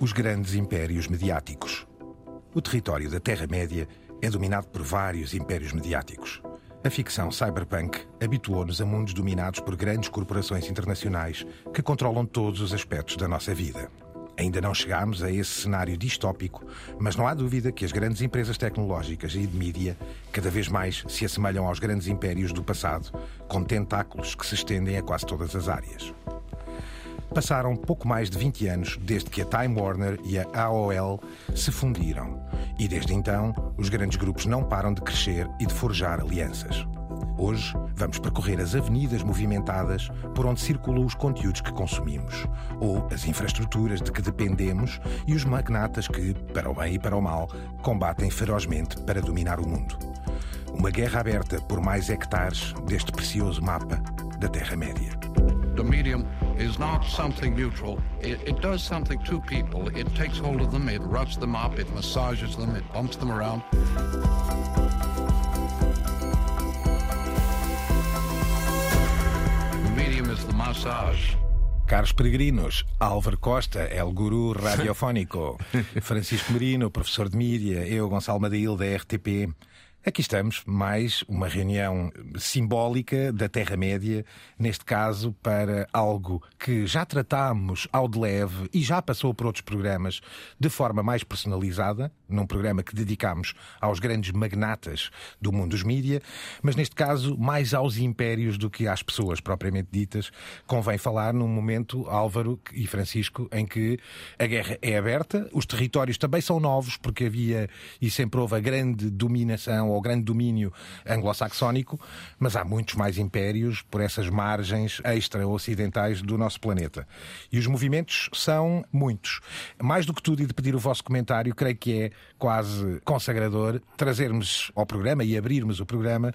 os grandes impérios mediáticos. O território da Terra-média é dominado por vários impérios mediáticos. A ficção cyberpunk habituou-nos a mundos dominados por grandes corporações internacionais que controlam todos os aspectos da nossa vida. Ainda não chegámos a esse cenário distópico, mas não há dúvida que as grandes empresas tecnológicas e de mídia cada vez mais se assemelham aos grandes impérios do passado, com tentáculos que se estendem a quase todas as áreas. Passaram pouco mais de 20 anos desde que a Time Warner e a AOL se fundiram. E desde então, os grandes grupos não param de crescer e de forjar alianças. Hoje, vamos percorrer as avenidas movimentadas por onde circulam os conteúdos que consumimos, ou as infraestruturas de que dependemos e os magnatas que, para o bem e para o mal, combatem ferozmente para dominar o mundo. Uma guerra aberta por mais hectares deste precioso mapa da Terra-média. The medium is not something neutral. It, it, does something to people. It takes hold of them, it roughs them up, it massages them, it bumps them around. The medium is the massage. Caros peregrinos, Álvaro Costa, El Guru Radiofónico, Francisco Merino, professor de mídia, eu, Gonçalo Madail, da RTP. Aqui estamos, mais uma reunião simbólica da Terra-média, neste caso para algo que já tratámos ao de leve e já passou por outros programas de forma mais personalizada, num programa que dedicámos aos grandes magnatas do mundo dos mídia, mas neste caso mais aos impérios do que às pessoas propriamente ditas. Convém falar num momento, Álvaro e Francisco, em que a guerra é aberta, os territórios também são novos, porque havia e sempre houve a grande dominação ao grande domínio anglo-saxónico, mas há muitos mais impérios por essas margens extra-ocidentais do nosso planeta. E os movimentos são muitos. Mais do que tudo, e de pedir o vosso comentário, creio que é quase consagrador trazermos ao programa e abrirmos o programa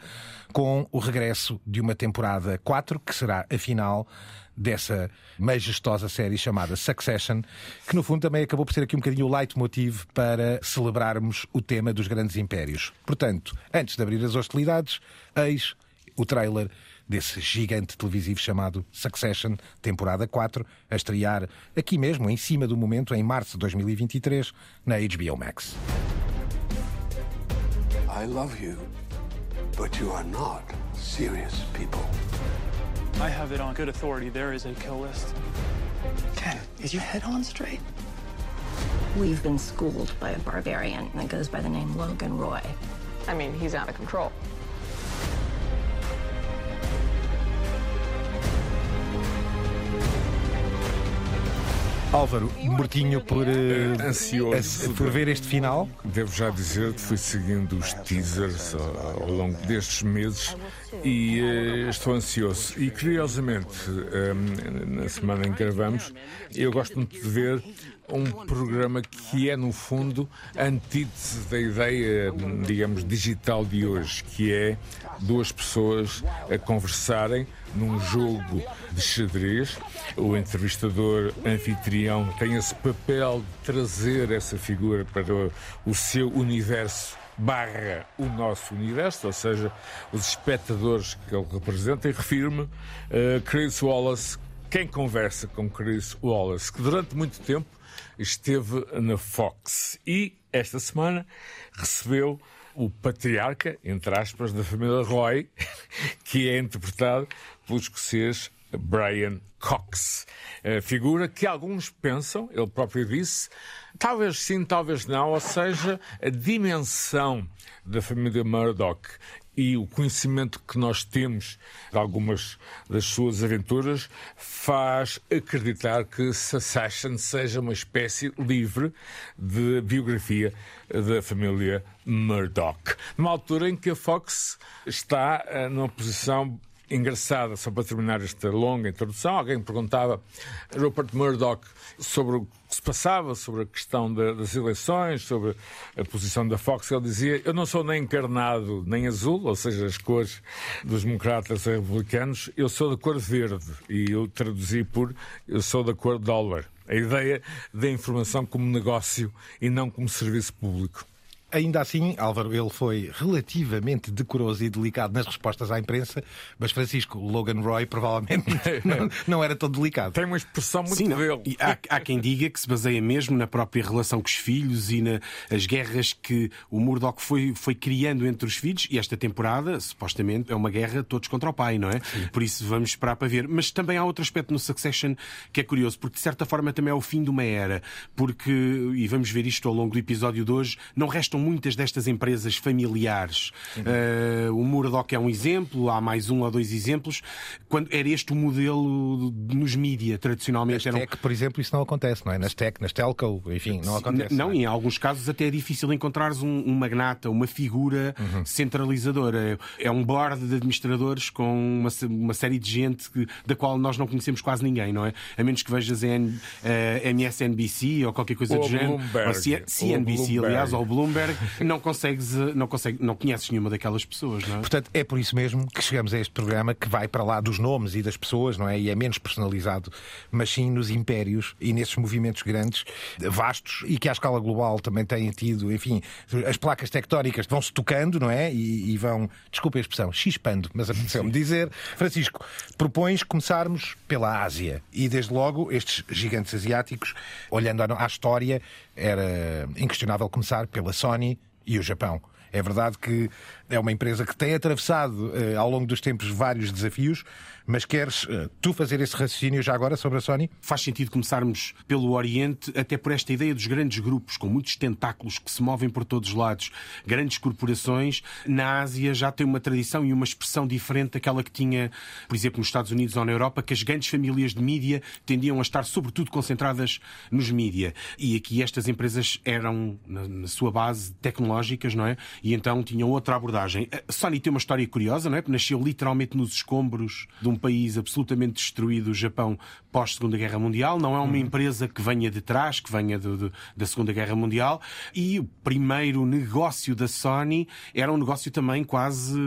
com o regresso de uma temporada 4, que será a final dessa majestosa série chamada Succession, que no fundo também acabou por ser aqui um bocadinho o leitmotiv para celebrarmos o tema dos grandes impérios. Portanto, antes de abrir as hostilidades, eis o trailer desse gigante televisivo chamado Succession, temporada 4, a estrear aqui mesmo, em cima do momento, em março de 2023, na HBO Max. I love you, but you are not serious people. I have it on good authority. There is a kill list. Ken, is your head on straight? We've been schooled by a barbarian that goes by the name Logan Roy. I mean, he's out of control. Álvaro, mortinho por, uh, ansioso por ver este final? Devo já dizer que fui seguindo os teasers ao, ao longo destes meses e uh, estou ansioso. E curiosamente, um, na semana em que gravamos, eu gosto muito de ver um programa que é, no fundo, antítese da ideia, digamos, digital de hoje, que é duas pessoas a conversarem num jogo de xadrez. O entrevistador anfitrião tem esse papel de trazer essa figura para o seu universo barra o nosso universo, ou seja, os espectadores que ele representa, e refiro-me a Chris Wallace, quem conversa com Chris Wallace, que durante muito tempo esteve na Fox e esta semana recebeu o patriarca, entre aspas, da família Roy, que é interpretado pelo escocês Brian Cox. A figura que alguns pensam, ele próprio disse, talvez sim, talvez não, ou seja, a dimensão da família Murdoch e o conhecimento que nós temos de algumas das suas aventuras faz acreditar que Succession seja uma espécie livre de biografia da família Murdoch. Numa altura em que a Fox está eh, numa posição engraçada, só para terminar esta longa introdução, alguém perguntava Rupert Murdoch sobre o que se passava, sobre a questão das eleições, sobre a posição da Fox. Ele dizia: Eu não sou nem encarnado nem azul, ou seja, as cores dos democratas e republicanos, eu sou da cor verde. E eu traduzi por: Eu sou da cor dólar. A ideia da informação como negócio e não como serviço público. Ainda assim, Álvaro, ele foi relativamente decoroso e delicado nas respostas à imprensa, mas Francisco Logan Roy provavelmente não, não era tão delicado. Tem uma expressão muito Sim, dele. E há, há quem diga que se baseia mesmo na própria relação com os filhos e nas guerras que o Murdoch foi, foi criando entre os filhos. E esta temporada, supostamente, é uma guerra todos contra o pai, não é? Por isso vamos esperar para ver. Mas também há outro aspecto no Succession que é curioso, porque de certa forma também é o fim de uma era. Porque, e vamos ver isto ao longo do episódio de hoje, não restam muitas destas empresas familiares. Uh, o Murdoch é um exemplo, há mais um ou dois exemplos. Quando era este o modelo nos mídia, tradicionalmente. Nas eram... tech, por exemplo, isso não acontece, não é? Nas tech, nas telco, enfim, não acontece. Não, é? em alguns casos até é difícil encontrares um, um magnata, uma figura Uhum. centralizadora. É um board de administradores com uma, uma série de gente que, da qual nós não conhecemos quase ninguém, não é? A menos que vejas em MSNBC ou qualquer coisa Ou do género. Bloomberg. Ou C- Ou CNBC, Bloomberg. aliás, ou Bloomberg, não consegues, eh, não, não conheces nenhuma daquelas pessoas, não é? Portanto, é por isso mesmo que chegamos a este programa que vai para lá dos nomes e das pessoas, não é? E é menos personalizado, mas sim nos impérios e nesses movimentos grandes, vastos e que à escala global também têm tido, enfim, as placas tectónicas vão-se tocando, não é? E, e vão, desculpa a expressão, chispando, mas apeteceu-me dizer. Francisco, propões começarmos pela Ásia e desde logo estes gigantes asiáticos, olhando à à história, era inquestionável começar pela Sony e o Japão. É verdade que é uma empresa que tem atravessado eh, ao longo dos tempos vários desafios, mas queres eh, tu fazer esse raciocínio já agora sobre a Sony? Faz sentido começarmos pelo Oriente, até por esta ideia dos grandes grupos, com muitos tentáculos que se movem por todos os lados, grandes corporações. Na Ásia já tem uma tradição e uma expressão diferente daquela que tinha, por exemplo, nos Estados Unidos ou na Europa, que as grandes famílias de mídia tendiam a estar sobretudo concentradas nos mídia. E aqui estas empresas eram, na, sua base, tecnológicas, não é? E então tinham outra abordagem. A Sony tem uma história curiosa, não é? Nasceu literalmente nos escombros de um país absolutamente destruído, o Japão, pós-Segunda Guerra Mundial. Não é uma empresa que venha de trás, que venha do- do- da Segunda Guerra Mundial. E o primeiro negócio da Sony era um negócio também quase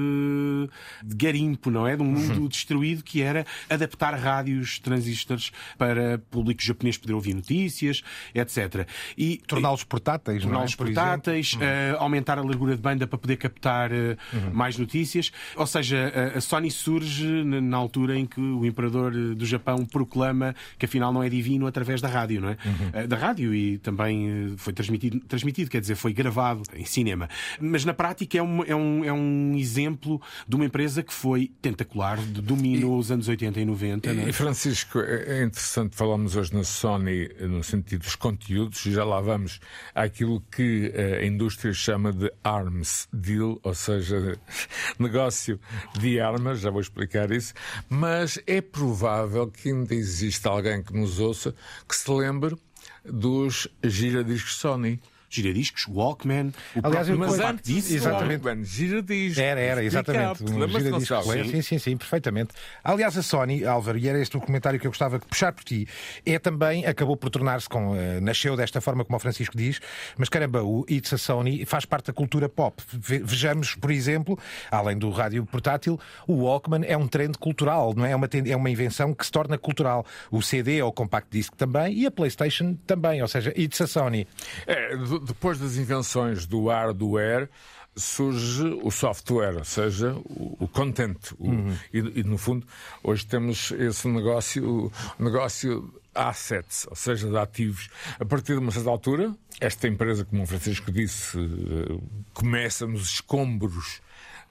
de garimpo, não é? De um mundo destruído que era adaptar rádios transistores para público japonês poder ouvir notícias, etc. E Torná-los portáteis, não é? torná-los exemplo. portáteis, eh, aumentar a largura de banda para poder captar eh, mais notícias. Ou seja, a- Sony surge na altura em que o imperador eh, do Japão proclama que afinal não é divino através da rádio, não é? Eh, Da rádio e também eh, foi transmitido, transmitido, quer dizer, foi gravado em cinema. Mas na prática é um, é um, é um exemplo de uma empresa que foi tentacular, dominou os anos 80 e 90. não é? E Francisco, é é interessante falarmos hoje na Sony no sentido dos conteúdos, e já lá vamos àquilo que eh, a indústria chama de arms deal, ou seja, negócio de armas, já vou explicar isso, mas é provável que ainda exista alguém que nos ouça que se lembre dos giradiscos Sony. Giradiscos, Walkman, o Aliás, próprio eu- Mas antes disc, exatamente. Walkman, giradiscos. Era, era, exatamente. Gonçalo? play. Sim, sim, sim, perfeitamente. Aliás, a Sony, Álvaro, e era este o comentário que eu gostava de puxar por ti, é também, acabou por tornar-se com. eh, nasceu desta forma, como o Francisco diz, mas caramba, o It's a Sony faz parte da cultura pop. Ve- Vejamos, por exemplo, além do rádio portátil, o Walkman é um trend cultural, não é? É uma, é uma invenção que se torna cultural. O CD ou o compact disc também e a PlayStation também, ou seja, It's a Sony. É, depois das invenções do hardware surge o software, ou seja, o, o content. O- e, e, no fundo, hoje temos esse negócio, negócio assets, ou seja, de ativos. A partir de uma certa altura, esta empresa, como o Francisco disse, eh, começa nos escombros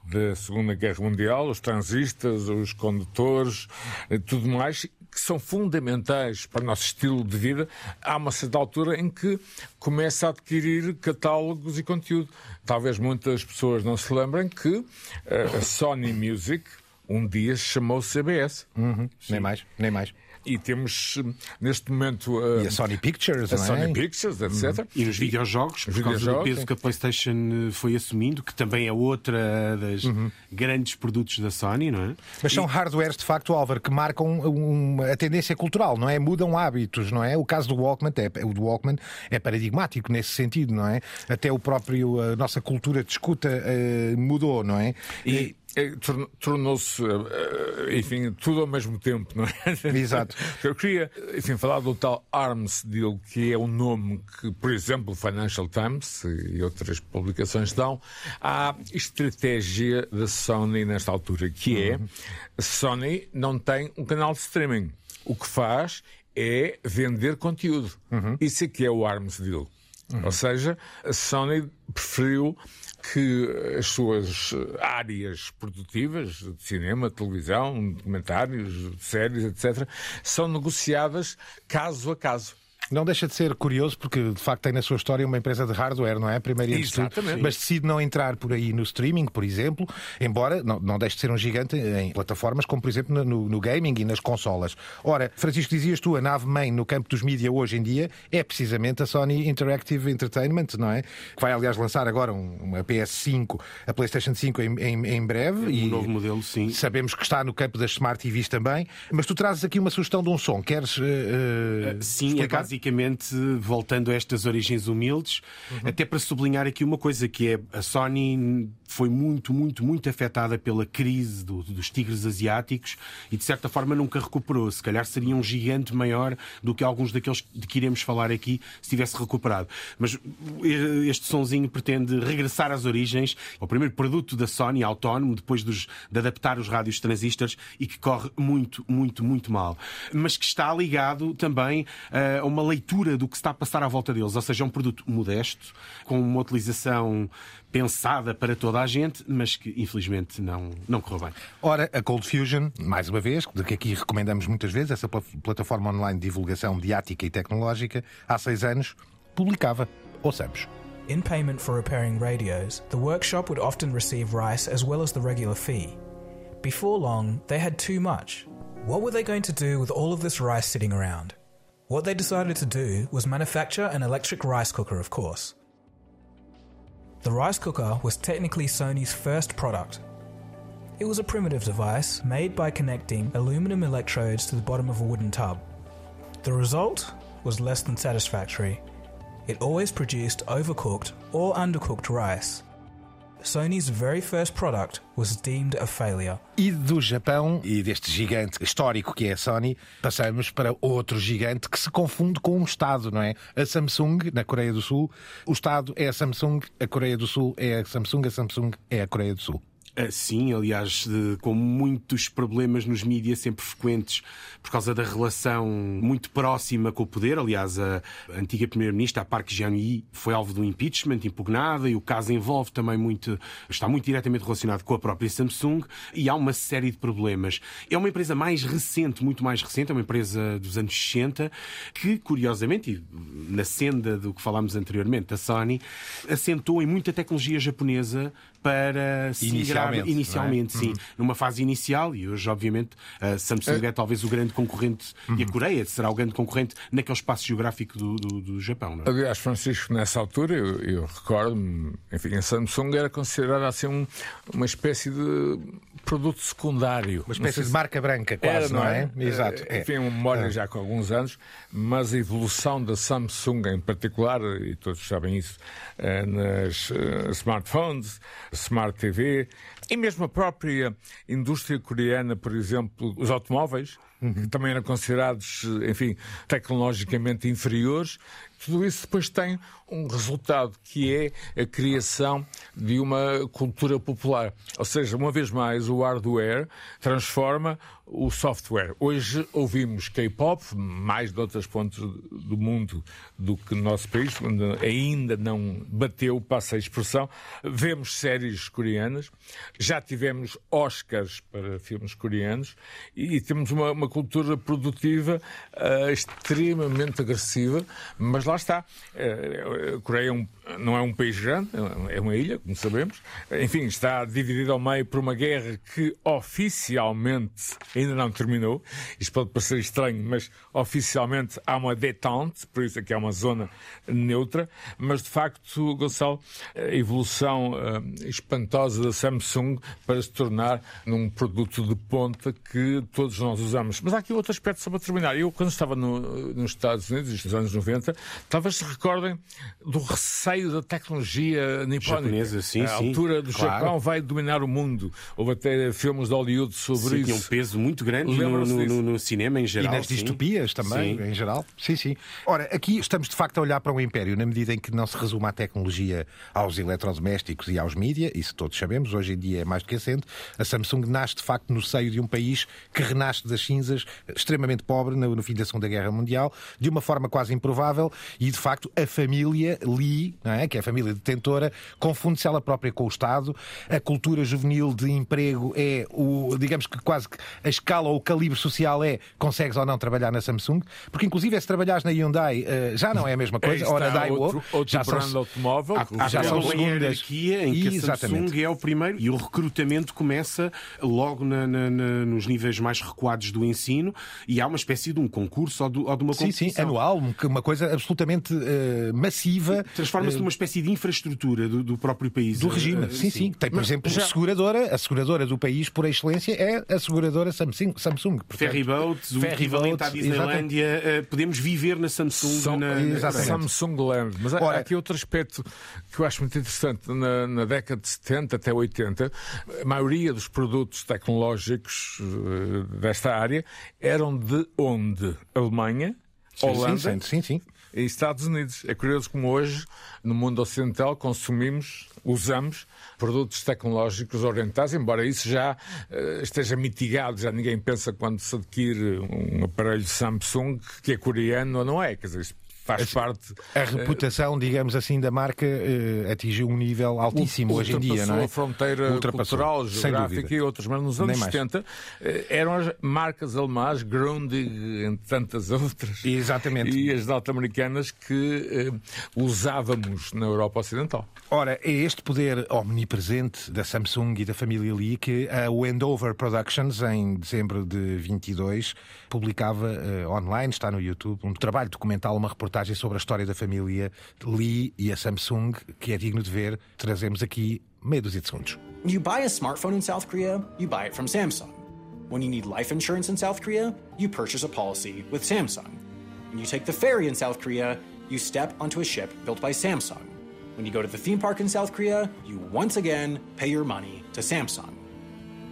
da Segunda Guerra Mundial, os transistas, os condutores, eh, tudo mais, que são fundamentais para o nosso estilo de vida, há uma certa altura em que começa a adquirir catálogos e conteúdo. Talvez muitas pessoas não se lembrem que eh, a Sony Music um dia chamou CBS. Nem mais, nem mais. E temos, eh, neste momento, eh, E a Sony Pictures, a não é? Sony Pictures, etc. E nos videojogos, por Os causa do peso sim. que a PlayStation eh, foi assumindo, que também é outra das grandes produtos da Sony, não é? Mas são hardwares, de facto, Álvaro, que marcam a tendência cultural, não é? Mudam hábitos, não é? O caso do Walkman é, o do Walkman é paradigmático nesse sentido, não é? Até o próprio, a nossa cultura de escuta eh, mudou, não é? E, é, tornou-se, eh, enfim, tudo ao mesmo tempo, não é? Exato. Eu queria, enfim, falar do tal ARMS Deal, que é o nome que, por exemplo, o Financial Times e outras publicações dão à estratégia da Sony nesta altura, que é a Sony não tem um canal de streaming. O que faz é vender conteúdo. Uhum. Isso é que é o ARMS Deal. Uhum. Ou seja, a Sony preferiu que as suas áreas produtivas, de cinema, televisão, documentários, séries, etc., são negociadas caso a caso. Não deixa de ser curioso porque, de facto, tem na sua história uma empresa de hardware, não é? Primeiro Exatamente. Mas decide não entrar por aí no streaming, por exemplo, embora não, não deixe de ser um gigante em plataformas como, por exemplo, no, no gaming e nas consolas. Ora, Francisco, dizias tu, a nave-mãe no campo dos mídia hoje em dia é precisamente a Sony Interactive Entertainment, não é? Que vai, aliás, lançar agora uma PS5, a PlayStation 5 em, em, em breve. Um e novo modelo, sim. Sabemos que está no campo das Smart TVs também. Mas tu trazes aqui uma sugestão de um som. Queres uh, uh, Sim, explicar? é basicamente voltando a estas origens humildes, uhum. até para sublinhar aqui uma coisa que é a Sony foi muito, muito, muito afetada pela crise do, dos tigres asiáticos e de certa forma nunca recuperou. Se calhar seria um gigante maior do que alguns daqueles de que iremos falar aqui se tivesse recuperado. Mas este sonzinho pretende regressar às origens, ao primeiro produto da Sony autónomo, depois dos, de adaptar os rádios transistores e que corre muito, muito, muito mal. Mas que está ligado também uh, a uma leitura do que se está a passar à volta deles. Ou seja, é um produto modesto, com uma utilização pensada para toda a gente, mas que infelizmente não, não correu bem. Ora, a Cold Fusion, mais uma vez, de que aqui recomendamos muitas vezes, essa plataforma online de divulgação mediática e tecnológica, há seis anos, publicava. Ouçamos. In payment for repairing radios, the workshop would often receive rice as well as the regular fee. Before long, they had too much. What were they going to do with all of this rice sitting around? What they decided to do was manufacture an electric rice cooker, of course. The rice cooker was technically Sony's first product. It was a primitive device made by connecting aluminum electrodes to the bottom of a wooden tub. The result was less than satisfactory. It always produced overcooked or undercooked rice. Sony's very first product was deemed a failure. E do Japão e deste gigante histórico que é a Sony, passamos para outro gigante que se confunde com um Estado, não é? A Samsung, na Coreia do Sul. O Estado é a Samsung, a Coreia do Sul é a Samsung, a Samsung é a Coreia do Sul. Sim, aliás, com muitos problemas nos mídias sempre frequentes por causa da relação muito próxima com o poder. Aliás, a antiga Primeira-Ministra, a Park Geun-hye, foi alvo do impeachment, impugnada, e o caso envolve também muito, está muito diretamente relacionado com a própria Samsung, e há uma série de problemas. É uma empresa mais recente, muito mais recente, é uma empresa dos anos 60, que, curiosamente, e na senda do que falámos anteriormente, da Sony, assentou em muita tecnologia japonesa para se inicialmente, inicialmente é? sim, uhum. numa fase inicial e hoje obviamente a Samsung é, é talvez o grande concorrente uhum. e a uhum. Coreia será o grande concorrente naquele espaço geográfico do, do, do Japão. É? Aliás, Francisco, nessa altura eu, eu recordo-me, enfim, a Samsung era considerada assim um, uma espécie de produto secundário. Uma espécie de marca branca, quase, era, não, é? é? Exato. É. Enfim, uma memória é. já com alguns anos, mas a evolução da Samsung em particular, e todos sabem isso, eh, nas eh, smartphones, Smart TV e mesmo a própria indústria coreana, por exemplo, os automóveis, que também eram considerados, enfim, tecnologicamente inferiores, tudo isso depois tem um resultado que é a criação de uma cultura popular. Ou seja, uma vez mais, o hardware transforma o software. Hoje ouvimos K-pop, mais de outras pontos do mundo do que no nosso país, ainda não bateu, passa a expressão. Vemos séries coreanas, já tivemos Oscars para filmes coreanos e temos uma, uma cultura produtiva uh, extremamente agressiva, mas lá está. Uh, a Coreia é não é um país grande, é uma ilha, como sabemos. Enfim, está dividido ao meio por uma guerra que oficialmente ainda não terminou. Isto pode parecer estranho, mas oficialmente há uma détente, por isso é que uma zona neutra. Mas de facto, Gonçalo, a evolução espantosa da Samsung para se tornar num produto de ponta que todos nós usamos. Mas há aqui outro aspecto só para terminar. Eu, quando estava no, nos Estados Unidos, nos anos 90, talvez se recordem do receio da tecnologia nipónica. Japonesa, sim, a sim. altura do Claro. Japão vai dominar o mundo. Houve até filmes de Hollywood sobre Sim, tinha um isso. peso muito grande no, no- no- no cinema em E geral. nas sim. distopias também, Sim. em geral. Sim, sim. Ora, aqui estamos de facto a olhar para um império, na medida em que não se resume à tecnologia, aos eletrodomésticos e aos mídia, isso todos sabemos, hoje em dia é mais do que assente. A Samsung nasce de facto no seio de um país que renasce das cinzas, extremamente pobre no, no fim da Segunda Guerra Mundial, de uma forma quase improvável, e de facto a família Lee, é? que é a família detentora, confunde-se ela própria com o Estado. A cultura juvenil de emprego é o, digamos que quase que a escala ou o calibre social é consegues ou não trabalhar na Samsung, porque inclusive se trabalhares na Hyundai eh, já não é a mesma coisa, Aí ou na Daewoo, outro, outro já brand são, automóvel. Há, já são uma segundas. hierarquia em que a Exatamente. Samsung é o primeiro e o recrutamento começa logo na- na- na- nos níveis mais recuados do ensino e há uma espécie de um concurso ou de, ou de uma Sim, sim, competição. anual, um- uma coisa absolutamente eh, massiva. Transforma-se eh, numa espécie de infraestrutura do, do próprio país. do regime. eh, Sim, sim. Tem, por Mas exemplo, já- a seguradora, a seguradora do país por excelência é a seguradora Samsung. Samsung portanto, Ferryboats, o equivalente à exatamente. Disneylandia, podemos viver na Samsung. São- na. Samsung Land. Mas há, Ora- há aqui outro aspecto que eu acho muito interessante. Na, na década de 70 até 80, a maioria dos produtos tecnológicos desta área eram de onde? Alemanha, Sim, Holanda sim, sim, sim. E Estados Unidos. É curioso como hoje, no mundo ocidental, consumimos, usamos produtos tecnológicos orientais, embora isso já eh, esteja mitigado, já ninguém pensa quando se adquire um aparelho Samsung que é coreano ou não é. Quer dizer, faz parte. A reputação, digamos assim, da marca eh, atingiu um nível altíssimo hoje em dia, não é? a fronteira cultural, geográfica e outros, mas nos anos Nem mais. 70 eh, eram as marcas alemãs, Grundig, entre tantas outras, Exatamente. e as norte-americanas que eh, usávamos na Europa Ocidental. Ora, é este poder omnipresente da Samsung e da família Lee que a Wendover Productions, em dezembro de 22, publicava eh, online, está no YouTube, um trabalho documental, uma reportagem sobre a história da família Lee e a Samsung, que é digno de ver. Trazemos aqui meia dúzia de segundos. You buy a smartphone in South Korea, you buy it from Samsung. When you need life insurance in South Korea, you purchase a policy with Samsung. When you take the ferry in South Korea, you step onto a ship built by Samsung. When you go to the theme park in South Korea, you once again pay your money to Samsung.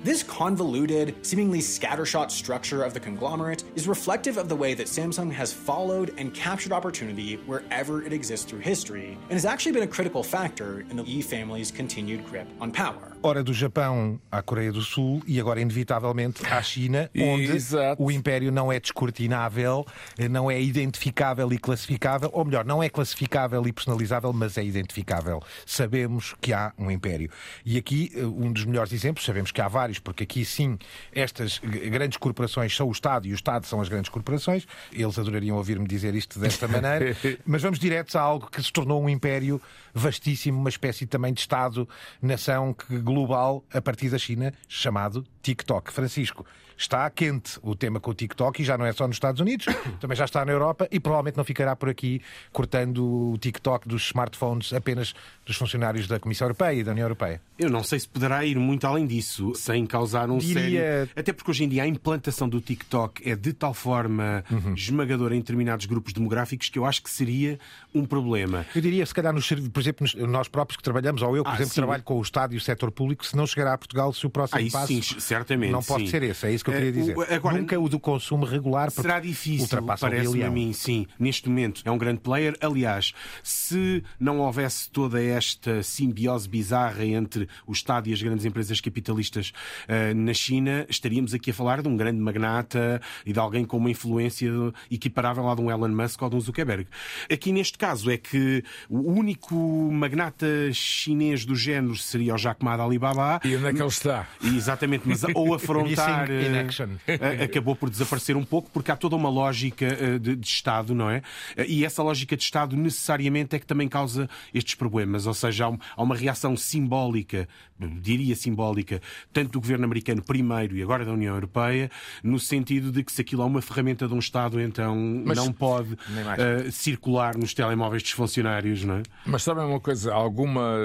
This convoluted, seemingly scattershot structure of the conglomerate is reflective of the way that Samsung has followed and captured opportunity wherever it exists through history, and has actually been a critical factor in the Yi family's continued grip on power. Ora, do Japão à Coreia do Sul e agora, inevitavelmente, à China, onde Exato. o império não é descortinável, não é identificável e classificável, ou melhor, não é classificável e personalizável, mas é identificável. Sabemos que há um império. E aqui, eh, um dos melhores exemplos, sabemos que há vários, porque aqui sim, estas grandes corporações são o Estado e o Estado são as grandes corporações. Eles adorariam ouvir-me dizer isto desta maneira, mas vamos diretos a algo que se tornou um império vastíssimo, uma espécie também de Estado-nação que- global a partir da China, chamado TikTok. Francisco, está quente o tema com o TikTok e já não é só nos Estados Unidos, também já está na Europa e provavelmente não ficará por aqui cortando o TikTok dos smartphones apenas dos funcionários da Comissão Europeia e da União Europeia. Eu não sei se poderá ir muito além disso, sem causar um Diria- sério. Até porque hoje em dia a implantação do TikTok é de tal forma Uhum. esmagadora em determinados grupos demográficos que eu acho que seria um problema. Eu diria, se calhar, nos, por exemplo, nós próprios que trabalhamos, ou eu, por Ah, exemplo, sim. trabalho com o Estado e o setor público, se não chegará a Portugal, se o próximo Ah, passo sim, certamente, não pode sim. ser esse. É isso que eu queria Eh, dizer. o- agora- Nunca o do consumo regular, porque Será difícil, ultrapassa o parece-me a mim, sim. Neste momento é um grande player. Aliás, se não houvesse toda esta simbiose bizarra entre o Estado e as grandes empresas capitalistas eh, na China, estaríamos aqui a falar de um grande magnata e de alguém com uma influência equiparável à de um Elon Musk ou de um Zuckerberg. Aqui neste caso é que o único magnata chinês do género seria o Jack Ma da Alibaba. E onde é que ele está? Exatamente, mas ou afrontar Eh, acabou por desaparecer um pouco porque há toda uma lógica eh, de, de Estado, não é? Eh, E essa lógica de Estado necessariamente é que também causa estes problemas, ou seja, há um- há uma reação simbólica, diria simbólica, tanto do governo americano primeiro e agora da União Europeia, no sentido de que se aquilo é uma ferramenta de um Estado, então Mas- não pode eh, circular nos telemóveis dos funcionários, não é? Mas sabem uma coisa, alguma,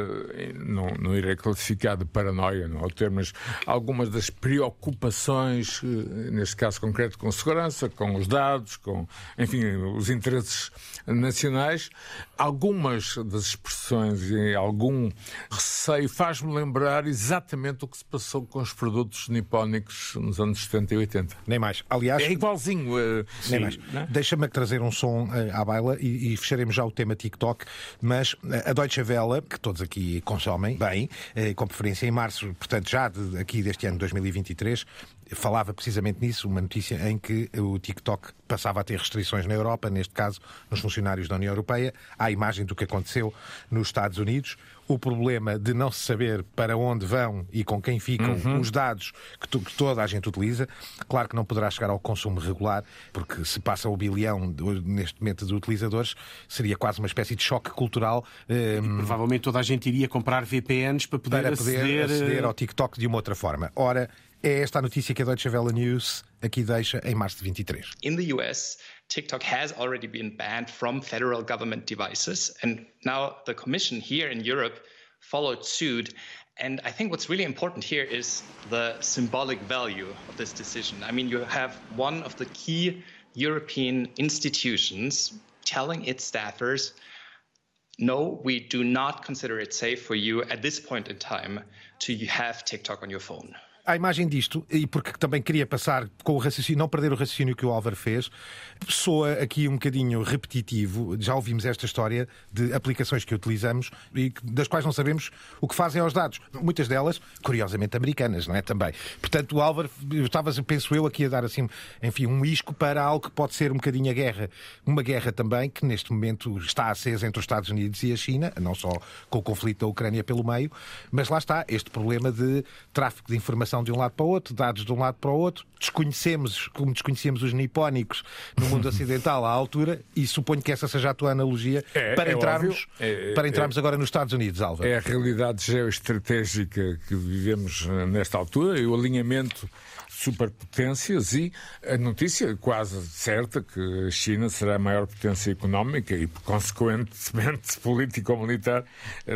não, não irei classificar de paranoia, não é o termo, mas algumas das preocupações, eh, neste caso concreto, com segurança, com os dados, com, enfim, os interesses nacionais. Algumas das expressões e algum receio faz-me lembrar exatamente o que se passou com os produtos nipónicos nos anos 70 e 80. Nem mais. Aliás, é igualzinho. Uh, nem mais. É? Deixa-me trazer um som uh, à baila e, e, fecharemos já o tema TikTok, mas uh, a Deutsche Welle, que todos aqui consomem bem, com preferência em março, portanto já de, aqui deste ano 2023, falava precisamente nisso, uma notícia em que o TikTok passava a ter restrições na Europa, neste caso nos funcionários da União Europeia, à imagem do que aconteceu nos Estados Unidos. O problema de não se saber para onde vão e com quem ficam uhum. os dados que, tu, que, toda a gente utiliza. Claro que não poderá chegar ao consumo regular, porque se passa o bilhão neste momento de utilizadores, seria quase uma espécie de choque cultural. Um, provavelmente toda a gente iria comprar VPNs para poder, para poder aceder, aceder ao TikTok de uma outra forma. Ora, É esta a notícia que a Deutsche Welle News aqui deixa em março de 23. In the US, TikTok has already been banned from federal government devices and now the commission here in Europe followed suit and I think what's really important here is the symbolic value of this decision. I mean, you have one of the key European institutions telling its staffers, no, we do not consider it safe for you at this point in time to have TikTok on your phone. À imagem disto, e porque também queria passar com o raciocínio, não perder o raciocínio que o Álvaro fez, soa aqui um bocadinho repetitivo. Já ouvimos esta história de aplicações que utilizamos e das quais não sabemos o que fazem aos dados. Muitas delas, curiosamente, americanas, não é? Também. Portanto, o Álvaro, estava, penso eu, aqui a dar assim, enfim, um isco para algo que pode ser um bocadinho a guerra. Uma guerra também que neste momento está acesa entre os Estados Unidos e a China, não só com o conflito da Ucrânia pelo meio, mas lá está este problema de tráfico de informação informação de um lado para o outro, dados de um lado para o outro. Desconhecemos, como desconhecíamos os nipónicos no mundo ocidental à altura, e suponho que essa seja a tua analogia é, para, é entrarmos, é, para entrarmos é, agora nos Estados Unidos, Álvaro. É a realidade geoestratégica que vivemos nesta altura e o alinhamento superpotências e a notícia quase certa que a China será a maior potência económica e, consequentemente, político-militar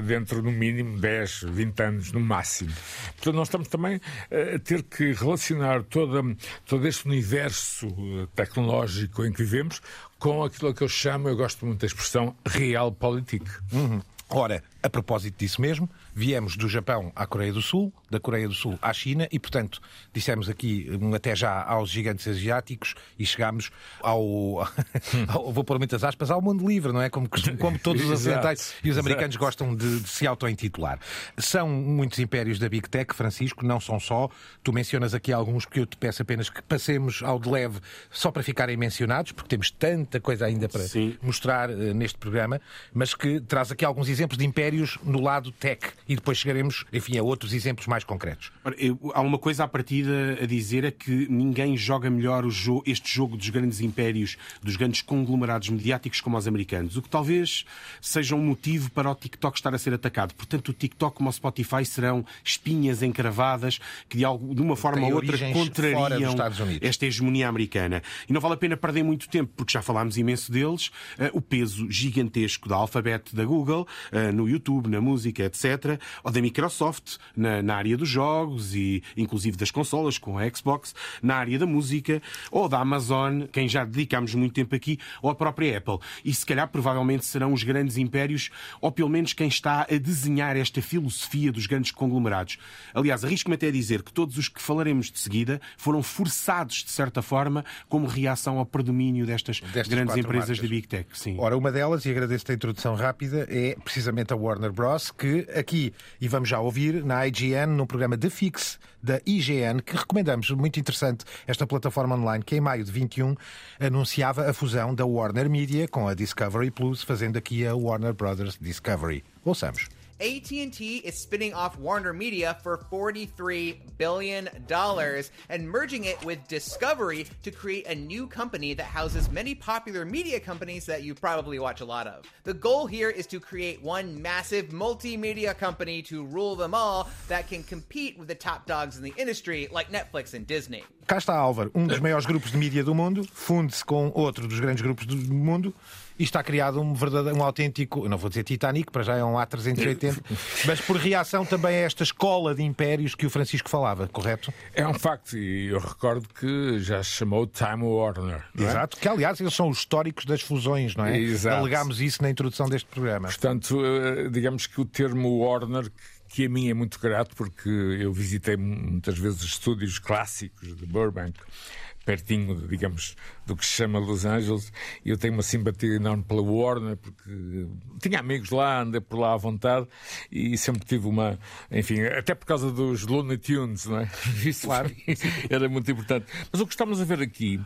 dentro, no mínimo, 10, 20 anos, no máximo. Portanto, nós estamos também a ter que relacionar toda, todo este universo eh, tecnológico em que vivemos com aquilo que eu chamo, eu gosto muito da expressão, realpolitik. Uhum. Ora, a propósito disso mesmo, viemos do Japão à Coreia do Sul, da Coreia do Sul à China e, portanto, dissemos aqui um até já aos gigantes asiáticos e chegámos ao, ao vou pôr muitas aspas, ao mundo livre, não é? Como, como todos os ocidentais e os americanos Exato. gostam de, de se auto-intitular. São muitos impérios da Big Tech, Francisco, não são só. Tu mencionas aqui alguns que eu te peço apenas que passemos ao de leve só para ficarem mencionados, porque temos tanta coisa ainda para Sim. mostrar uh, neste programa, mas que traz aqui alguns exemplos de impérios no lado tech e depois chegaremos, enfim, a outros exemplos mais concretos. Eu, há uma coisa à partida a dizer é que ninguém joga melhor jogo, este jogo dos grandes impérios, dos grandes conglomerados mediáticos como os americanos, o que talvez seja um motivo para o TikTok estar a ser atacado. Portanto, o TikTok como o Spotify serão espinhas encravadas que de, algo, de uma forma ou outra contrariam esta hegemonia americana. E não vale a pena perder muito tempo, porque já falámos imenso deles, uh, o peso gigantesco da Alphabet, da Google, uh, no YouTube, na música, etc ou da Microsoft na, na, área dos jogos e inclusive das consolas com a Xbox, na área da música, ou da Amazon, quem já dedicámos muito tempo aqui, ou a própria Apple. E se calhar provavelmente serão os grandes impérios, ou pelo menos quem está a desenhar esta filosofia dos grandes conglomerados. Aliás, arrisco-me até a dizer que todos os que falaremos de seguida foram forçados, de certa forma, como reação ao predomínio destas, destas grandes empresas marcas. de Big Tech. Sim. Ora, uma delas, e agradeço-te a introdução rápida, é precisamente a Warner Bros., que aqui e vamos já ouvir na IGN, num programa de Fix da IGN, que recomendamos, muito interessante, esta plataforma online que em maio de 21 anunciava a fusão da Warner Media com a Discovery Plus, fazendo aqui a Warner Brothers Discovery. Ouçamos. AT&T is spinning off Warner Media for $43 billion and merging it with Discovery to create a new company that houses many popular media companies that you probably watch a lot of. The goal here is to create one massive multimedia company to rule them all that can compete with the top dogs in the industry like Netflix and Disney. Cá está Álvaro, um dos maiores grupos de mídia do mundo, funde-se com outro dos grandes grupos do mundo e está criado um verdadeiro, um autêntico, não vou dizer Titanic, para já é um A380, mas por reação também a esta escola de impérios que o Francisco falava, correto? É um facto, e eu recordo que já se chamou Time Warner. É? Exato, que aliás eles são os históricos das fusões, não é? Exato. Alegámos isso na introdução deste programa. Portanto, eh, digamos que o termo Warner que a mim é muito grato porque eu visitei muitas vezes estúdios clássicos de Burbank pertinho, digamos, do que se chama Los Angeles, e eu tenho uma simpatia enorme pela Warner, porque tinha amigos lá, andei por lá à vontade, e sempre tive uma, enfim, até por causa dos Looney Tunes, não é? Isso claro. era muito importante. Mas o que estamos a ver aqui,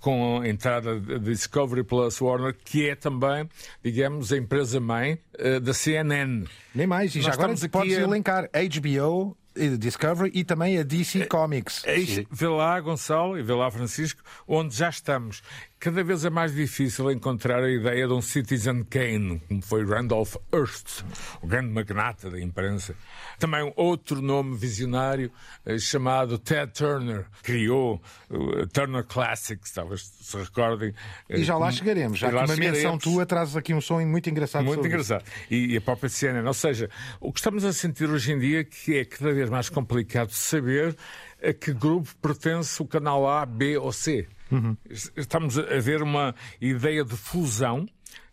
com a entrada da Discovery Plus Warner, que é também, digamos, a empresa-mãe uh, da CNN. Nem mais, e Nós já agora podes a... elencar HBO, Discovery e também a DC é, Comics. É, é, vê lá, Gonçalo, e vê lá, Francisco, onde já estamos. Cada vez é mais difícil encontrar a ideia de um Citizen Kane, como foi Randolph Hearst, o grande magnata da imprensa. Também outro nome visionário eh, chamado Ted Turner, criou uh, Turner Classics, talvez se recordem. E já lá chegaremos, já que uma menção tua trazes aqui um sonho muito engraçado. Muito engraçado. E, e, a própria CNN. Ou seja, o que estamos a sentir hoje em dia é que é cada vez mais complicado saber a que grupo pertence o canal A, B ou C. Uhum. Estamos a ver uma ideia de fusão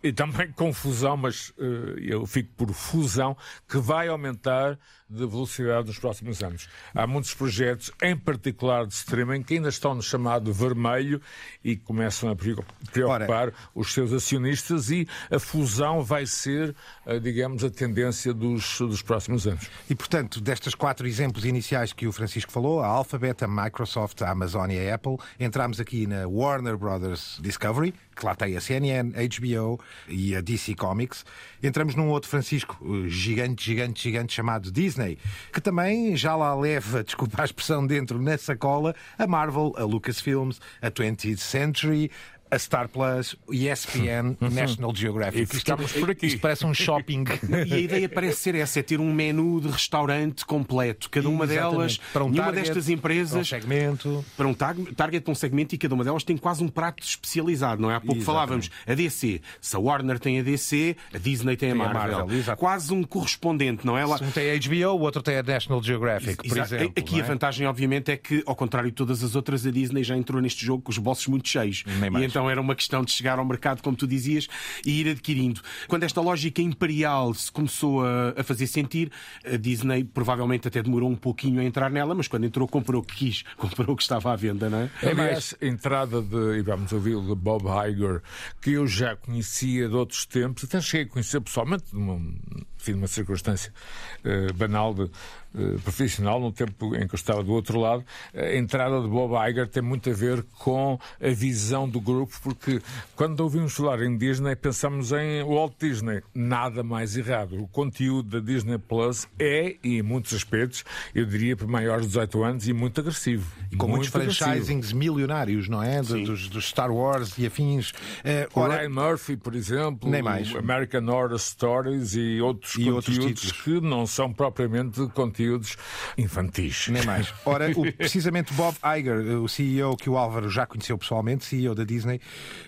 e também confusão, mas uh, eu fico por fusão, que vai aumentar de velocidade nos próximos anos. Há muitos projetos, em particular de streaming, que ainda estão no chamado vermelho e começam a preocupar Ora, os seus acionistas e a fusão vai ser, uh, digamos, a tendência dos, dos próximos anos. E, portanto, destes quatro exemplos iniciais que o Francisco falou, a Alphabet, a Microsoft, a Amazon e a Apple, entramos aqui na Warner Brothers Discovery, que lá tem a CNN, a HBO e a DC Comics. Entramos num outro Francisco gigante, gigante, gigante chamado Disney, que também já lá leva, desculpa a expressão, dentro na sacola a Marvel, a Lucasfilms, a 20th Century, a Star Plus, ESPN, uhum. National Geographic. E ficamos por aqui. Isto parece um shopping. e a ideia parece ser essa, é ter um menu de restaurante completo. Cada uma Exatamente. delas, para um nenhuma target, destas empresas... Para um segmento. Para um target, para um segmento e cada uma delas tem quase um prato especializado, não é? Há pouco Exatamente. falávamos, a DC. Se a Warner tem a DC, a Disney tem, tem a Marvel. A Marvel quase um correspondente, não é? Se um tem a HBO, o outro tem a National Geographic, por Exato. exemplo. Aqui é? a vantagem, obviamente, é que, ao contrário de todas as outras, a Disney já entrou neste jogo com os bolsos muito cheios. Nem mais. Então era uma questão de chegar ao mercado, como tu dizias, e ir adquirindo. Quando esta lógica imperial se começou a, a fazer sentir, a Disney provavelmente até demorou um pouquinho a entrar nela, mas quando entrou, comprou o que quis, comprou o que estava à venda, não é? Aliás, a entrada de, e vamos ouvir de Bob Iger, que eu já conhecia de outros tempos, até cheguei a conhecer pessoalmente, enfim, numa circunstância uh, banal de eh, profissional, no tempo em que eu estava do outro lado, a entrada de Bob Iger tem muito a ver com a visão do grupo, porque quando ouvimos falar em Disney, pensamos em Walt Disney. Nada mais errado. O conteúdo da Disney Plus é, e em muitos aspectos, eu diria para maiores de 18 anos, e muito agressivo. E com muitos franchisings milionários, não é? Dos, dos, Star Wars e afins. Uh, ora... Ryan Murphy, por exemplo, Nem mais. American Horror Stories e outros e conteúdos outros que não são propriamente conteúdos conteúdos infantis. Nem mais. Ora, o, precisamente Bob Iger, o CEO que o Álvaro já conheceu pessoalmente, CEO da Disney,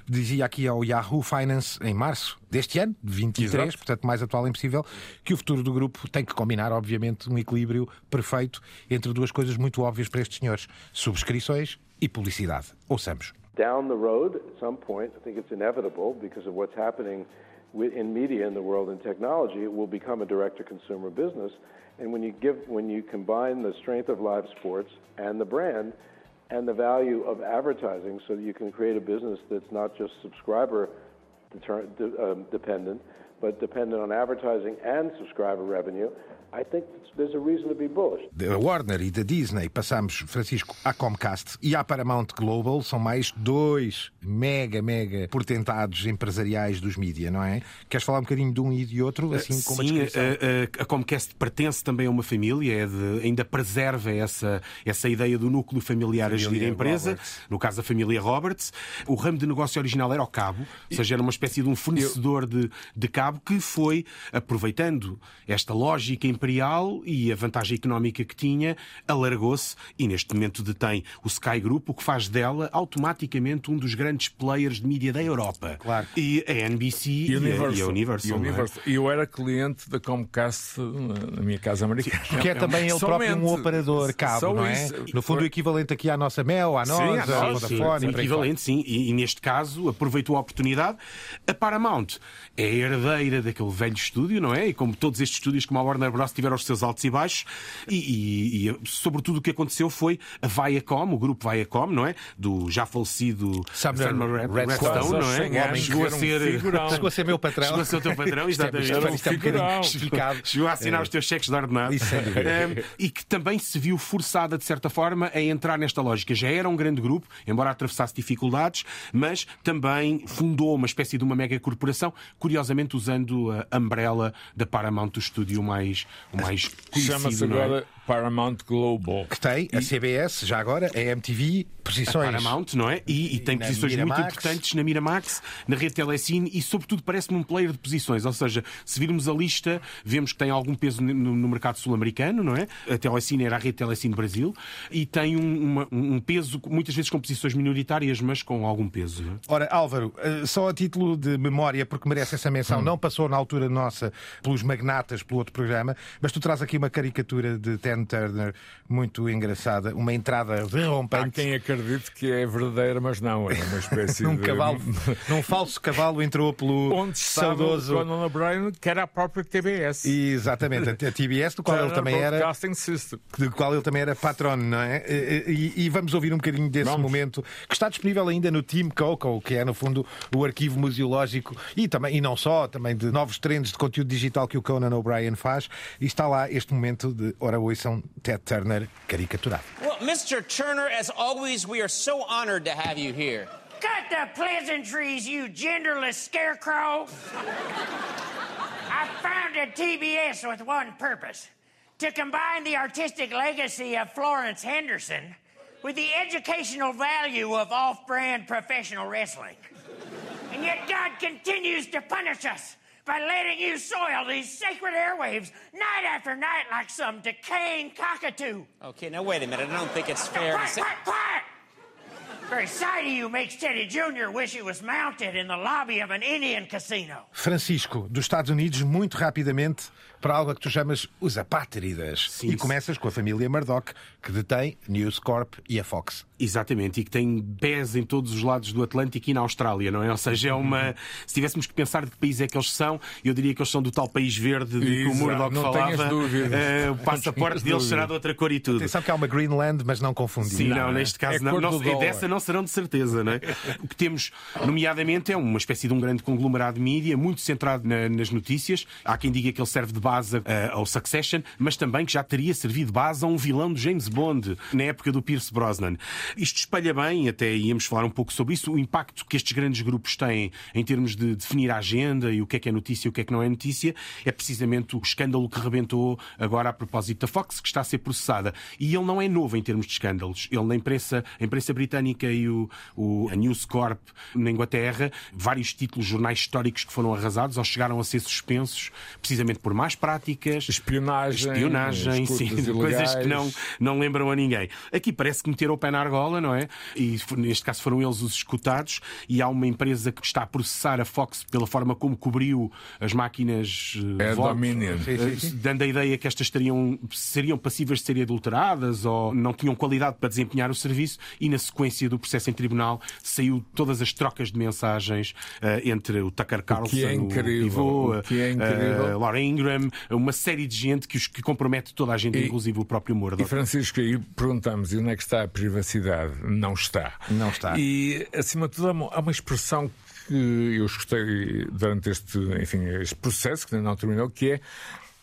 dizia aqui ao Yahoo Finance em março deste ano, de 23, Exato. portanto mais atual impossível, que o futuro do grupo tem que combinar, obviamente, um equilíbrio perfeito entre duas coisas muito óbvias para estes senhores: subscrições e publicidade. Ouçamos. Down the road, at some point, I think it's inevitable because of what's happening in media in the world and technology, it will become a direct to consumer business. And when you give, when you combine the strength of live sports and the brand and the value of advertising, so that you can create a business that's not just subscriber um, dependent, but dependent on advertising and subscriber revenue, I think there's a reason to be bullish. Da Warner e da Disney passamos, Francisco, à Comcast e à Paramount Global. São mais dois mega, mega portentados empresariais dos mídia, não é? Queres falar um bocadinho de um e de outro, assim como Sim, a descrição? A, a, Comcast pertence também a uma família, é de, ainda preserva essa, essa ideia do núcleo familiar família a gerir a empresa. Roberts. No caso da família Roberts. O ramo de negócio original era o cabo, ou seja, era uma espécie de um fornecedor Eu... de, de cabos cabo que foi aproveitando esta lógica imperial e a vantagem económica que tinha, alargou-se e neste momento detém o Sky Group, o que faz dela automaticamente um dos grandes players de mídia da Europa. Claro. E a NBC e, Universal. a, e a Universal. E é? Universal. E eu era cliente da Comcast na minha casa americana. Porque é também ele próprio um operador cabo, não é? isso. No fundo, o equivalente aqui à nossa Mel, à Sim, nossa, à à nossa, Vodafone. Equivalente, sim. E, e neste caso aproveitou a oportunidade. A Paramount é a herdeira daquele velho estúdio, não é? E como todos estes estúdios, como a Warner Bros. tiveram os seus altos e baixos. E, e, e, sobretudo o que aconteceu foi a Viacom, o grupo Viacom, não é? Do já falecido Red- Redstone, não é? aos 100 anos, Chegou a um ser. figurão. Chegou a ser meu patrão. Chegou a ser o teu patrão, Isto é- exatamente. isto é- isto é um. Chegou a assinar os teus cheques de ordenado. Um, e que também se viu forçada, de certa forma, a entrar nesta lógica. Já era um grande grupo, embora atravessasse dificuldades, mas também fundou uma espécie de uma mega corporação, curiosamente usando a umbrella da Paramount, o estúdio mais, o mais Chama-se conhecido. não é? agora Paramount Global. Que tem a CBS, já agora, a MTV, a posições. Paramount, não é? E, e tem posições muito importantes na Miramax, na rede Telecine e, sobretudo, parece-me um player de posições. Ou seja, se virmos a lista, vemos que tem algum peso no, no mercado sul-americano, não é? A Telecine era a rede Telecine Brasil e tem um, uma- um peso, muitas vezes com posições minoritárias, mas com algum peso. Não é? Ora, Álvaro, eh, só a título de memória, porque merece essa menção, Hum. não passou na altura nossa pelos magnatas, pelo outro programa, mas tu traz aqui uma caricatura de Ken Turner, muito engraçada, uma entrada derrompante. Há quem acredite que é verdadeira, mas não, é uma espécie um de... Cavalo, um falso cavalo entrou pelo Onde saudoso... Onde Conan O'Brien, que era a própria TBS. E, exatamente, a TBS, do qual ele também era... System. Do qual ele também era patrono, não é? E, e, vamos ouvir um bocadinho desse vamos. momento, que está disponível ainda no Team Coco, que é, no fundo, o arquivo museológico e também, e não só, também de novos trendes de conteúdo digital que o Conan O'Brien faz. E está lá este momento de Hora 8 edição Ted Turner. Well, Mr. Turner, as always, we are so honored to have you here. Cut the pleasantries, you genderless scarecrow. I founded TBS with one purpose to combine the artistic legacy of Florence Henderson with the educational value of off brand professional wrestling. And yet God continues to punish us by letting you soil these sacred airwaves night after night like some decaying cockatoo. Okay, now wait a minute. I don't think it's fair to Quiet, say. quiet, quiet! Very sight of you makes Teddy Jr. wish he was mounted in the lobby of an Indian casino. Francisco, dos Estados Unidos, muito rapidamente, para algo que tu chamas os apátridas. e começas com a família Murdoch, que detém News Corp e a Fox. Exatamente, e que tem pés em todos os lados do Atlântico e na Austrália, não é? Ou seja, é uma. Se tivéssemos que pensar de que país é que eles são, eu diria que eles são do tal país verde de que o Murdoch não falava. Eh, o Não passaporte deles dúvidas. será de outra cor e tudo. Atenção que há uma Greenland, mas não confundir. Sim, não, neste caso É não. do não dessa não serão de certeza, não é? O que temos, nomeadamente, é uma espécie de um grande conglomerado de mídia, muito centrado na- nas notícias. Há quem diga que ele serve de base eh, ao Succession, mas também que já teria servido de base a um vilão de James Bond, na época do Pierce Brosnan. Isto espelha bem, até íamos falar um pouco sobre isso, o impacto que estes grandes grupos têm em termos de definir a agenda e o que é que é notícia e o que é que não é notícia, é precisamente o escândalo que rebentou agora a propósito da Fox, que está a ser processada. E ele não é novo em termos de escândalos. Ele na imprensa, a imprensa britânica e o, o- a News Corp na Inglaterra, vários títulos, jornais históricos que foram arrasados ou chegaram a ser suspensos precisamente por más práticas. Espionagem. Espionagem, sim, coisas que não, não lembram a ninguém. Aqui parece que meteram o pé na argola, não é? E neste caso foram eles os escutados. E há uma empresa que está a processar a Fox pela forma como cobriu as máquinas eh, É Dominion. eh, dando a ideia que estas estariam, seriam passíveis de serem adulteradas ou não tinham qualidade para desempenhar o serviço. E na sequência do processo em tribunal saiu todas as trocas de mensagens eh, entre o Tucker Carlson, que é incrível, pivô, o que é incrível. Laura Ingram, uma série de gente que, os, que compromete toda a gente, E- inclusive o próprio Murdoch. E Francisco, aí perguntamos e onde é que está a privacidade? Não está. Não está. E, acima de tudo, há uma, expressão que eu escutei durante este, enfim, este processo, que ainda não terminou, que é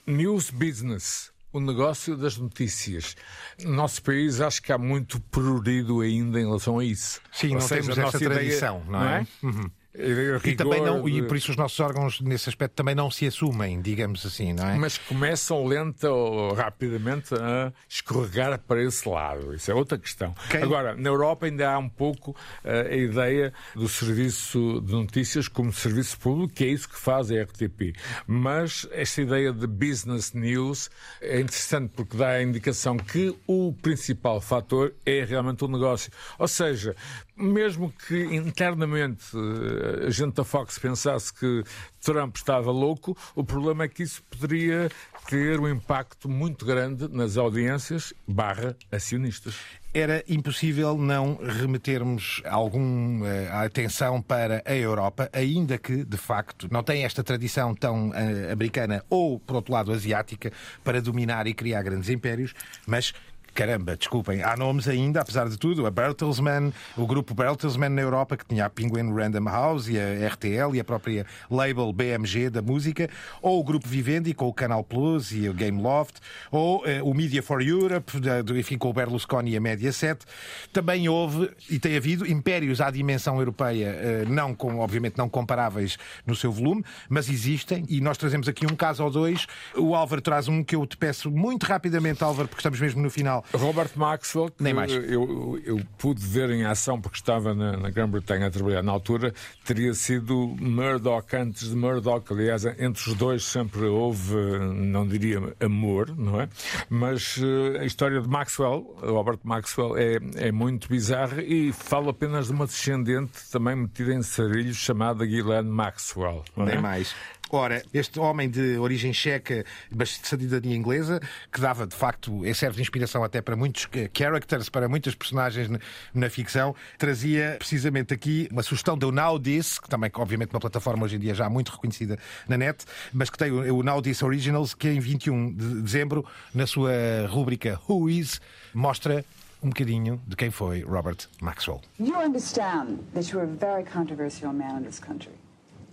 news business. O negócio das notícias. No nosso país acho que há muito prurido ainda em relação a isso. Sim, Ou não seja, temos essa nossa ideia- tradição, não é? Uhum. E, também não, e por isso os nossos órgãos, nesse aspecto, também não se assumem, digamos assim, não é? Mas começam lenta ou rapidamente a escorregar para esse lado. Isso é outra questão. Quem... Agora, na Europa ainda há um pouco uh, a ideia do serviço de notícias como serviço público, que é isso que faz a RTP. Mas esta ideia de business news é interessante porque dá a indicação que o principal fator é realmente o negócio. Ou seja, mesmo que internamente eh, a gente da Fox pensasse que Trump estava louco, o problema é que isso poderia ter um impacto muito grande nas audiências barra acionistas. Era impossível não remetermos alguma uh, atenção para a Europa, ainda que, de facto, não tem esta tradição tão uh, americana ou, por outro lado, asiática, para dominar e criar grandes impérios, mas caramba, desculpem, há nomes ainda, apesar de tudo, a Bertelsmann, o grupo Bertelsmann na Europa, que tinha a Penguin Random House e a RTL e a própria label BMG da música, ou o grupo Vivendi com o Canal Plus e o Game Loft, ou uh, o Media for Europe, enfim, com o Berlusconi e a Mediaset. Também houve e tem havido impérios à dimensão europeia, uh, não com, obviamente, não comparáveis no seu volume, mas existem. E nós trazemos aqui um caso ou dois. O Álvaro traz um que eu te peço muito rapidamente, Álvaro, porque estamos mesmo no final Robert Maxwell, Nem mais. Eu, eu, pude ver em ação, porque estava na, na Grã-Bretanha a trabalhar na altura, teria sido Murdoch antes de Murdoch. Aliás, entre os dois sempre houve, não diria amor, não é? Mas uh, a história de Maxwell, Robert Maxwell, é, é muito bizarra e fala apenas de uma descendente também metida em sarilhos chamada Ghislaine Maxwell. Nem é? mais. Ora, este homem de origem checa, mas de cidadania inglesa, que dava de facto, serve de inspiração até para muitos characters, para muitas personagens na ficção, trazia precisamente aqui uma sugestão do Now This, que também, obviamente, uma plataforma hoje em dia já muito reconhecida na net, mas que tem o Now This Originals, que em 21 de dezembro, na sua rúbrica Who Is, mostra um bocadinho de quem foi Robert Maxwell. You understand that you're a very controversial man in this country.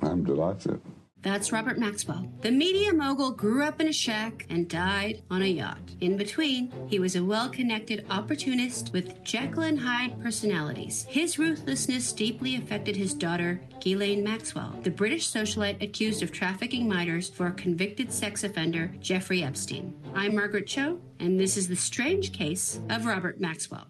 I'm delighted. That's Robert Maxwell. The media mogul grew up in a shack and died on a yacht. In between, he was a well connected opportunist with Jekyll and Hyde personalities. His ruthlessness deeply affected his daughter, Ghislaine Maxwell, the British socialite accused of trafficking minors for convicted sex offender, Jeffrey Epstein. I'm Margaret Cho, and this is the strange case of Robert Maxwell.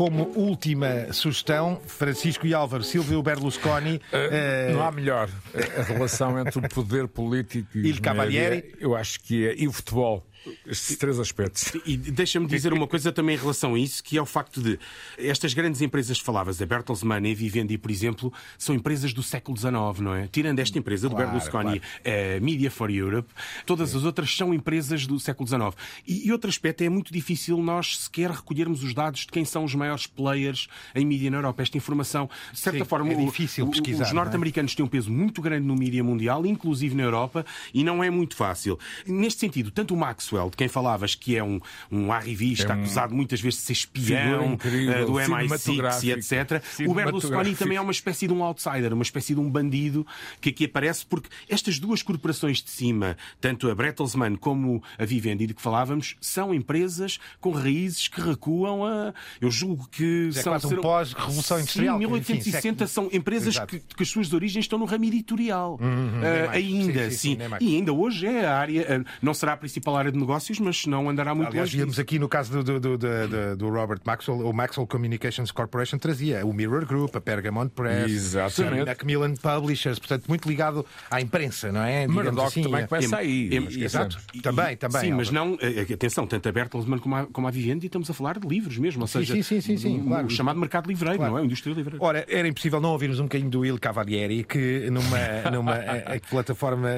Como última sugestão, Francisco e Álvaro, Silvio Berlusconi. Uh, uh... Não há melhor. A relação entre o poder político e Il Cavalieri. Eu acho que é. E o futebol. Estes três aspectos. E deixa-me dizer uma coisa também em relação a isso, que é o facto de estas grandes empresas que falavas, a Bertelsmann e a Vivendi, por exemplo, são empresas do século XIX, não é? Tirando esta empresa do claro, Berlusconi, claro. a Media for Europe, todas as outras são empresas do século XIX. E, e, outro aspecto é muito difícil nós sequer recolhermos os dados de quem são os maiores players em mídia na Europa. Esta informação, de certa Sim, forma, é difícil o, pesquisar, os é? norte-americanos é? têm um peso muito grande no mídia mundial, inclusive na Europa, e não é muito fácil. Neste sentido, tanto o Max Maxwell, de quem falavas, que é um, um arrivista, é um... acusado muitas vezes de ser espião uh, do MI6 e etc. O Berlusconi também é uma espécie de um outsider, uma espécie de um bandido que aqui aparece, porque estas duas corporações de cima, tanto a Bertelsmann como a Vivendi, de que falávamos, são empresas com raízes que recuam a. Eu julgo que é são. Quase um pós-revolução industrial. Sim, 1860 enfim, são empresas que, que, as suas origens estão no ramo editorial. Uhum, uh, ainda, sim, sim, sim. E ainda hoje é a área, uh, não será a principal área de negócios, mas não andará muito Aliás, longe. Víamos aqui no caso do, do, do, do, do Robert Maxwell, o Maxwell Communications Corporation trazia o Mirror Group, a Pergamon Press, Exatamente. a Macmillan Publishers, portanto, muito ligado à imprensa, não é? Murdoch assim, também começa aí. Exato. Também, também. Sim, mas não, eh, eh, atenção, tanto a Bertelsmann como a, como a Vivendi, estamos a falar de livros mesmo, ou seja, sim, sim, sim, sim, claro. o chamado mercado livreiro, claro. não é? O indústria livreiro. Ora, era impossível não ouvirmos um bocadinho do Il Cavalieri, que numa, numa a, a plataforma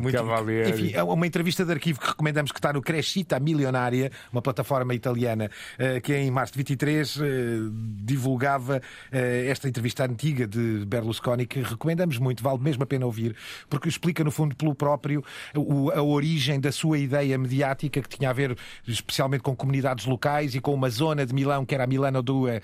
muito... Cavalieri. Enfim, é uma entrevista de arquivo que recomendamos que está no Crescita Milionária, uma plataforma italiana, eh, que em março de 23 divulgava esta entrevista antiga de Berlusconi, que recomendamos muito, vale mesmo a pena ouvir, porque explica, no fundo, pelo próprio a origem da sua ideia mediática, que tinha a ver especialmente com comunidades locais e com uma zona de Milão, que era a Milano 2,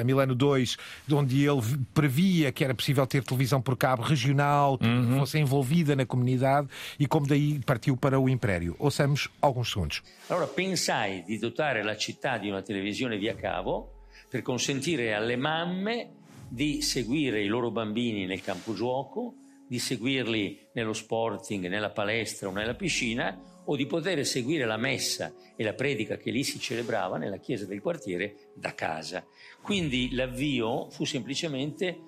a Milano 2 onde ele previa que era possível ter televisão por cabo regional, que uhum. fosse envolvida na comunidade, e como daí partiu para o Império. Ouçamos alguns segundos. Allora pensai di dotare la città di una televisione via cavo per consentire alle mamme di seguire i loro bambini nel campo gioco, di seguirli nello sporting, nella palestra o nella piscina o di poter seguire la messa e la predica che lì si celebrava nella chiesa del quartiere da casa. Quindi l'avvio fu semplicemente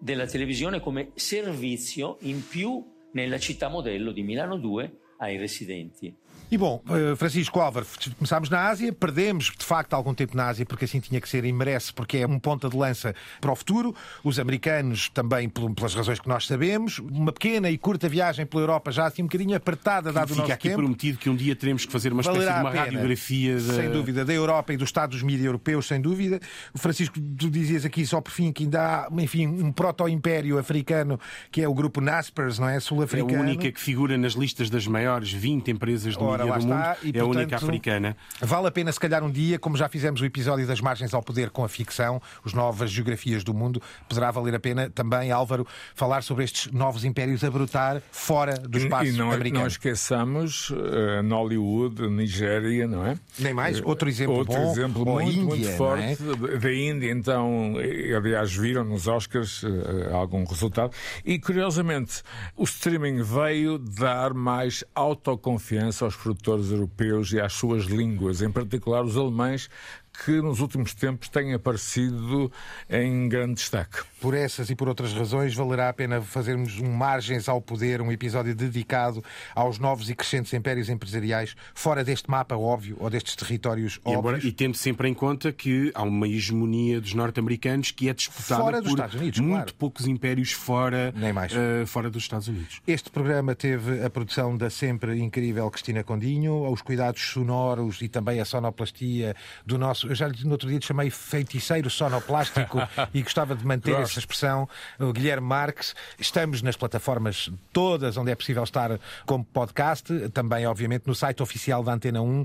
della televisione come servizio in più nella città modello di Milano 2 ai residenti. E bom, eh, Francisco Álvaro, começámos na Ásia, perdemos de facto algum tempo na Ásia porque assim tinha que ser e merece, porque é um ponta de lança para o futuro. Os americanos também, pelas razões que nós sabemos. Uma pequena e curta viagem pela Europa já assim um bocadinho apertada, dado o nosso aqui tempo. prometido que um dia teremos que fazer uma espécie Valerá de uma radiografia da... Sem dúvida, da Europa e dos Estados Mídia europeus, sem dúvida. O Francisco, tu dizias aqui só por fim que ainda há, enfim, um proto-império africano que é o grupo Naspers, não é? É Sul-africano. a única que figura nas listas das maiores 20 empresas do Ora, do mundo. está, e, é a única portanto, africana. Vale a pena, se calhar, um dia, como já fizemos o episódio das margens ao poder com a ficção, os novas geografias do mundo, poderá valer a pena também, Álvaro, falar sobre estes novos impérios a brotar fora do espaço e não, americano. não esqueçamos uh, Nollywood, Nigéria, não é? Nem mais. Outro exemplo Outro bom, exemplo muito, Índia, muito não é? forte da Índia. Então, eh, aliás, viram nos Oscars uh, algum resultado. E, curiosamente, o streaming veio dar mais autoconfiança aos produtores europeus e às suas línguas, em particular os alemães, que nos últimos tempos têm aparecido em grande destaque. Por essas e por outras razões, valerá a pena fazermos um Margens ao Poder, um episódio dedicado aos novos e crescentes impérios empresariais, fora deste mapa óbvio, ou destes territórios E, embora, óbvios. e tendo sempre em conta que há uma hegemonia dos norte-americanos que é disputada Fora dos por Estados Unidos, muito claro. poucos impérios fora, Nem mais. eh, fora dos Estados Unidos. Este programa teve a produção da sempre incrível Cristina Condinho, os cuidados sonoros e também a sonoplastia do nosso. Eu já lhe no outro dia lhe chamei feiticeiro sonoplástico e gostava de manter Gosto. essa expressão, o Guilherme Marques. Estamos nas plataformas todas onde é possível estar como podcast, também, obviamente, no site oficial da Antena 1.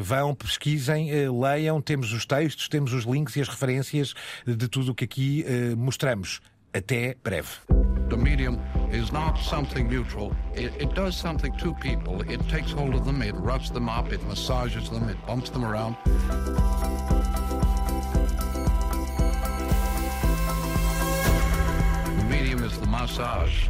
Vão, pesquisem, eh, leiam, temos os textos, temos os links e as referências de tudo o que aqui eh, mostramos. Até breve. The medium is not something neutral. It, it does something to people. It takes hold of them, it roughs them up, it massages them, it bumps them around. The medium is the massage.